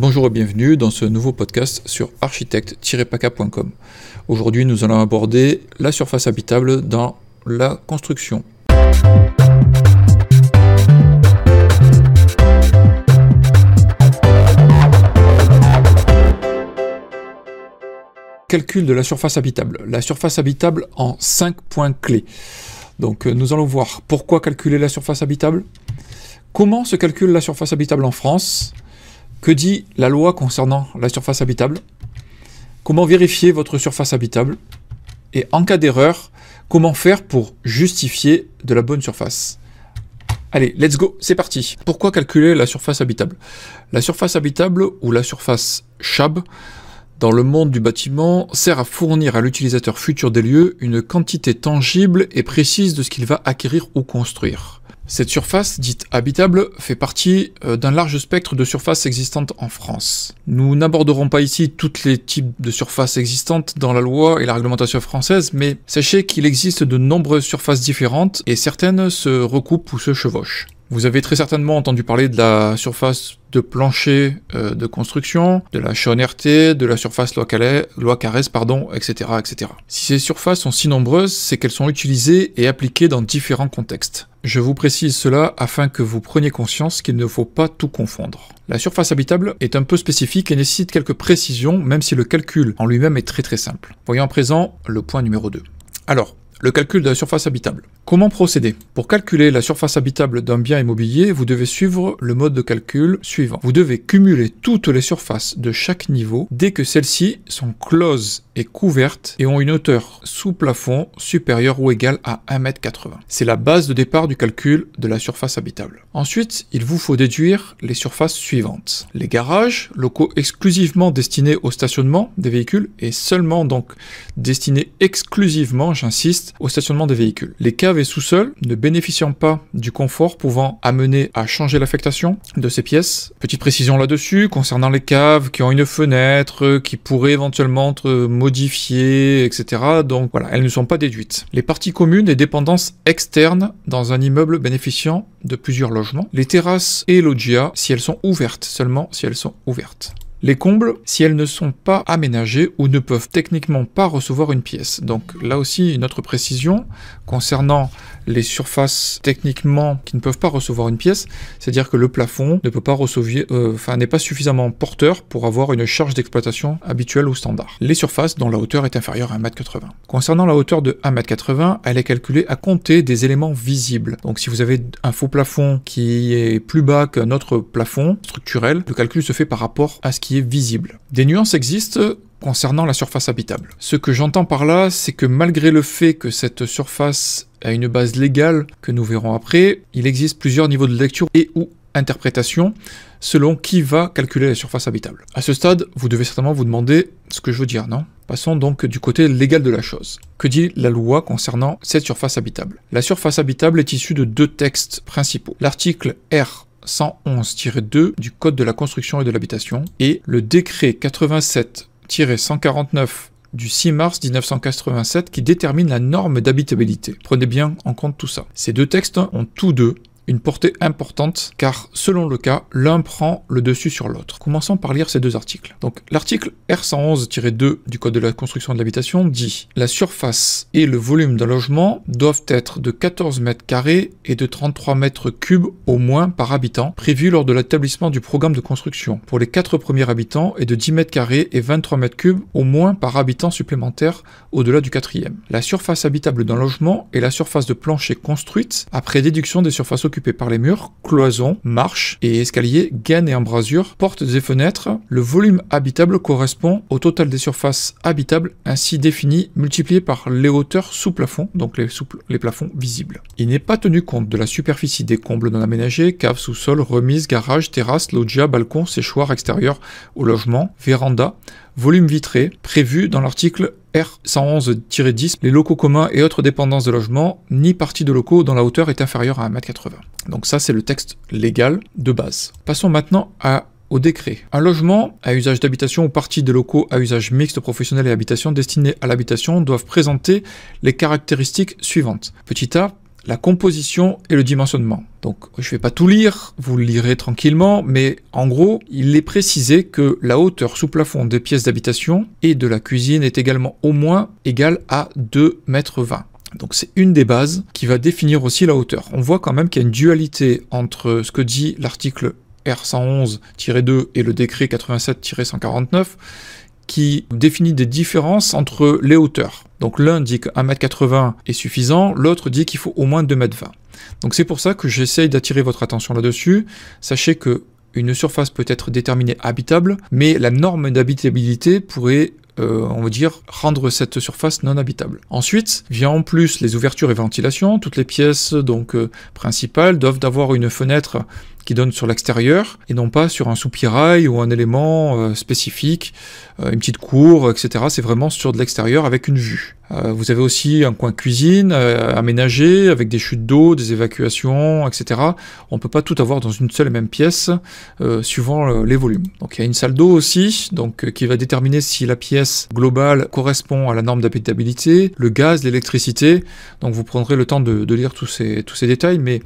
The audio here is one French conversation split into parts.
Bonjour et bienvenue dans ce nouveau podcast sur architecte-paca.com. Aujourd'hui, nous allons aborder la surface habitable dans la construction. Calcul de la surface habitable. La surface habitable en 5 points clés. Donc euh, nous allons voir pourquoi calculer la surface habitable, comment se calcule la surface habitable en France, que dit la loi concernant la surface habitable? Comment vérifier votre surface habitable? Et en cas d'erreur, comment faire pour justifier de la bonne surface? Allez, let's go, c'est parti. Pourquoi calculer la surface habitable? La surface habitable ou la surface CHAB dans le monde du bâtiment sert à fournir à l'utilisateur futur des lieux une quantité tangible et précise de ce qu'il va acquérir ou construire. Cette surface, dite habitable, fait partie euh, d'un large spectre de surfaces existantes en France. Nous n'aborderons pas ici tous les types de surfaces existantes dans la loi et la réglementation française, mais sachez qu'il existe de nombreuses surfaces différentes et certaines se recoupent ou se chevauchent. Vous avez très certainement entendu parler de la surface de plancher euh, de construction, de la RT, de la surface loi, loi Carès, pardon, etc., etc. Si ces surfaces sont si nombreuses, c'est qu'elles sont utilisées et appliquées dans différents contextes. Je vous précise cela afin que vous preniez conscience qu'il ne faut pas tout confondre. La surface habitable est un peu spécifique et nécessite quelques précisions, même si le calcul en lui-même est très très simple. Voyons à présent le point numéro 2. Alors, le calcul de la surface habitable. Comment procéder? Pour calculer la surface habitable d'un bien immobilier, vous devez suivre le mode de calcul suivant. Vous devez cumuler toutes les surfaces de chaque niveau dès que celles-ci sont closes et couvertes et ont une hauteur sous plafond supérieure ou égale à 1m80. C'est la base de départ du calcul de la surface habitable. Ensuite, il vous faut déduire les surfaces suivantes. Les garages, locaux exclusivement destinés au stationnement des véhicules et seulement donc destinés exclusivement, j'insiste, au stationnement des véhicules. Les caves et sous-sols ne bénéficiant pas du confort pouvant amener à changer l'affectation de ces pièces. Petite précision là-dessus, concernant les caves qui ont une fenêtre, qui pourraient éventuellement être modifiées, etc. Donc voilà, elles ne sont pas déduites. Les parties communes et dépendances externes dans un immeuble bénéficiant de plusieurs logements. Les terrasses et loggia si elles sont ouvertes, seulement si elles sont ouvertes. Les combles, si elles ne sont pas aménagées ou ne peuvent techniquement pas recevoir une pièce. Donc là aussi, une autre précision concernant les surfaces techniquement qui ne peuvent pas recevoir une pièce, c'est-à-dire que le plafond ne peut pas recevoir, euh, n'est pas suffisamment porteur pour avoir une charge d'exploitation habituelle ou standard. Les surfaces dont la hauteur est inférieure à 1m80. Concernant la hauteur de 1m80, elle est calculée à compter des éléments visibles. Donc si vous avez un faux plafond qui est plus bas qu'un autre plafond structurel, le calcul se fait par rapport à ce qui visible. Des nuances existent concernant la surface habitable. Ce que j'entends par là, c'est que malgré le fait que cette surface a une base légale que nous verrons après, il existe plusieurs niveaux de lecture et ou interprétation selon qui va calculer la surface habitable. À ce stade, vous devez certainement vous demander ce que je veux dire, non? Passons donc du côté légal de la chose. Que dit la loi concernant cette surface habitable? La surface habitable est issue de deux textes principaux. L'article R 111-2 du Code de la construction et de l'habitation et le décret 87-149 du 6 mars 1987 qui détermine la norme d'habitabilité. Prenez bien en compte tout ça. Ces deux textes ont tous deux une portée importante car selon le cas, l'un prend le dessus sur l'autre. Commençons par lire ces deux articles. Donc l'article R111-2 du Code de la construction de l'habitation dit la surface et le volume d'un logement doivent être de 14 mètres carrés et de 33 mètres cubes au moins par habitant, prévu lors de l'établissement du programme de construction pour les quatre premiers habitants et de 10 mètres carrés et 23 mètres cubes au moins par habitant supplémentaire au-delà du quatrième. La surface habitable d'un logement est la surface de plancher construite après déduction des surfaces occupées par les murs, cloisons, marches et escaliers, gaines et embrasures, portes et fenêtres. Le volume habitable correspond au total des surfaces habitables ainsi définies multiplié par les hauteurs sous plafond, donc les, plafonds visibles. Il n'est pas tenu compte de la superficie des combles non aménagés, caves, sous-sol, remises, garages, terrasses, loggia, balcons, séchoirs extérieurs au logement, véranda, volume vitré, prévu dans l'article R111-10, les locaux communs et autres dépendances de logement, ni partie de locaux dont la hauteur est inférieure à 1m80. Donc ça, c'est le texte légal de base. Passons maintenant à au décret. Un logement à usage d'habitation ou partie de locaux à usage mixte professionnel et habitation destinés à l'habitation doivent présenter les caractéristiques suivantes. Petit a, la composition et le dimensionnement. Donc je ne vais pas tout lire, vous le lirez tranquillement, mais en gros, il est précisé que la hauteur sous plafond des pièces d'habitation et de la cuisine est également au moins égale à 2,20 mètres. Donc c'est une des bases qui va définir aussi la hauteur. On voit quand même qu'il y a une dualité entre ce que dit l'article R111-2 et le décret 87-149 qui définit des différences entre les hauteurs. Donc l'un dit que 1m80 est suffisant, l'autre dit qu'il faut au moins 2m20. Donc c'est pour ça que j'essaye d'attirer votre attention là-dessus. Sachez que une surface peut être déterminée habitable, mais la norme d'habitabilité pourrait euh, on va dire, rendre cette surface non habitable. Ensuite, vient en plus les ouvertures et ventilations. Toutes les pièces donc euh, principales doivent avoir une fenêtre qui donne sur l'extérieur et non pas sur un soupirail ou un élément euh, spécifique, euh, une petite cour, etc. C'est vraiment sur de l'extérieur avec une vue. Euh, vous avez aussi un coin cuisine aménagé avec des chutes d'eau, des évacuations, etc. On ne peut pas tout avoir dans une seule et même pièce suivant les volumes. Donc il y a une salle d'eau aussi, donc qui va déterminer si la pièce globale correspond à la norme d'habitabilité, le gaz, l'électricité. Donc vous prendrez le temps de, de lire tous ces, tous ces détails, mais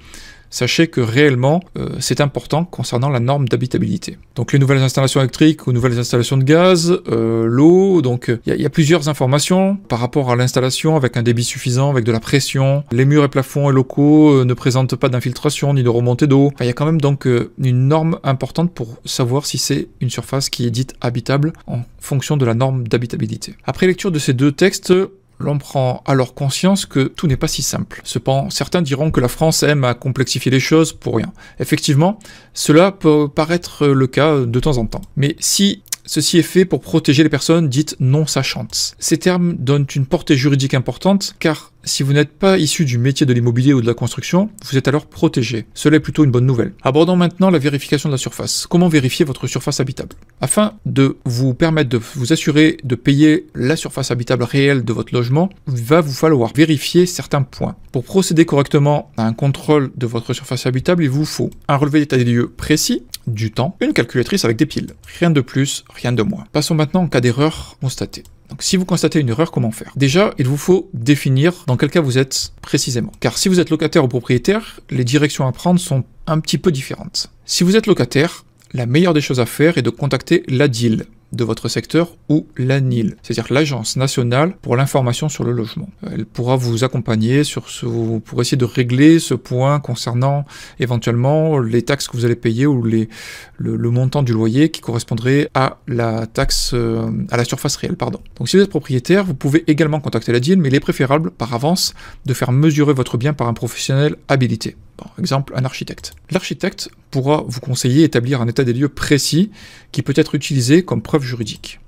sachez que réellement, euh, c'est important concernant la norme d'habitabilité. Donc les nouvelles installations électriques ou nouvelles installations de gaz, euh, l'eau, donc il y, a plusieurs informations par rapport à l'installation avec un débit suffisant, avec de la pression. Les murs et plafonds et locaux euh, ne présentent pas d'infiltration ni de remontée d'eau. il y a quand même donc une norme importante pour savoir si c'est une surface qui est dite habitable en fonction de la norme d'habitabilité. Après lecture de ces deux textes, l'on prend alors conscience que tout n'est pas si simple. Cependant, certains diront que la France aime à complexifier les choses pour rien. Effectivement, cela peut paraître le cas de temps en temps. Mais si Ceci est fait pour protéger les personnes dites non sachantes. Ces termes donnent une portée juridique importante car si vous n'êtes pas issu du métier de l'immobilier ou de la construction, vous êtes alors protégé. Cela est plutôt une bonne nouvelle. Abordons maintenant la vérification de la surface. Comment vérifier votre surface habitable Afin de vous permettre de vous assurer de payer la surface habitable réelle de votre logement, il va vous falloir vérifier certains points. Pour procéder correctement à un contrôle de votre surface habitable, il vous faut un relevé d'état des lieux précis, du temps, une calculatrice avec des piles. Rien de plus, rien de moins. Passons maintenant en cas d'erreur constatée. Donc si vous constatez une erreur, comment faire? Déjà, il vous faut définir dans quel cas vous êtes précisément. Car si vous êtes locataire ou propriétaire, les directions à prendre sont un petit peu différentes. Si vous êtes locataire, la meilleure des choses à faire est de contacter l'ADIL, de votre secteur ou l'ANIL, c'est-à-dire l'Agence nationale pour l'information sur le logement. Elle pourra vous accompagner sur ce, pour essayer de régler ce point concernant éventuellement les taxes que vous allez payer ou le, montant du loyer qui correspondrait à la taxe, euh, à la surface réelle. Donc si vous êtes propriétaire, vous pouvez également contacter l'ADIL, mais il est préférable par avance de faire mesurer votre bien par un professionnel habilité. Par exemple, un architecte. L'architecte pourra vous conseiller établir un état des lieux précis qui peut être utilisé comme preuve juridique.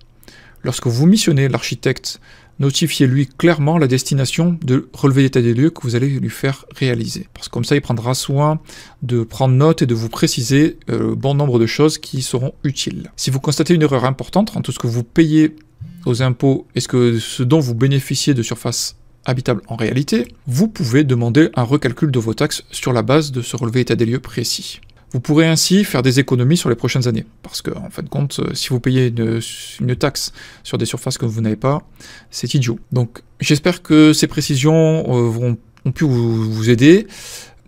Lorsque vous missionnez l'architecte, notifiez-lui clairement la destination de relevé d'état des lieux que vous allez lui faire réaliser. Parce que comme ça, il prendra soin de prendre note et de vous préciser euh, bon nombre de choses qui seront utiles. Si vous constatez une erreur importante entre ce que vous payez aux impôts et ce, ce dont vous bénéficiez de surface habitable en réalité, vous pouvez demander un recalcul de vos taxes sur la base de ce relevé état des lieux précis. Vous pourrez ainsi faire des économies sur les prochaines années, parce que en fin de compte, euh, si vous payez une, taxe sur des surfaces que vous n'avez pas, c'est idiot. Donc j'espère que ces précisions euh, ont pu vous aider.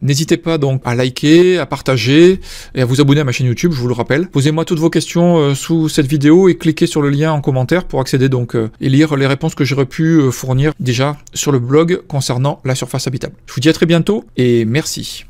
N'hésitez pas donc à liker, à partager et à vous abonner à ma chaîne YouTube, je vous le rappelle. Posez-moi toutes vos questions euh, sous cette vidéo et cliquez sur le lien en commentaire pour accéder donc euh, et lire les réponses que j'aurais pu euh, fournir déjà sur le blog concernant la surface habitable. Je vous dis à très bientôt et merci.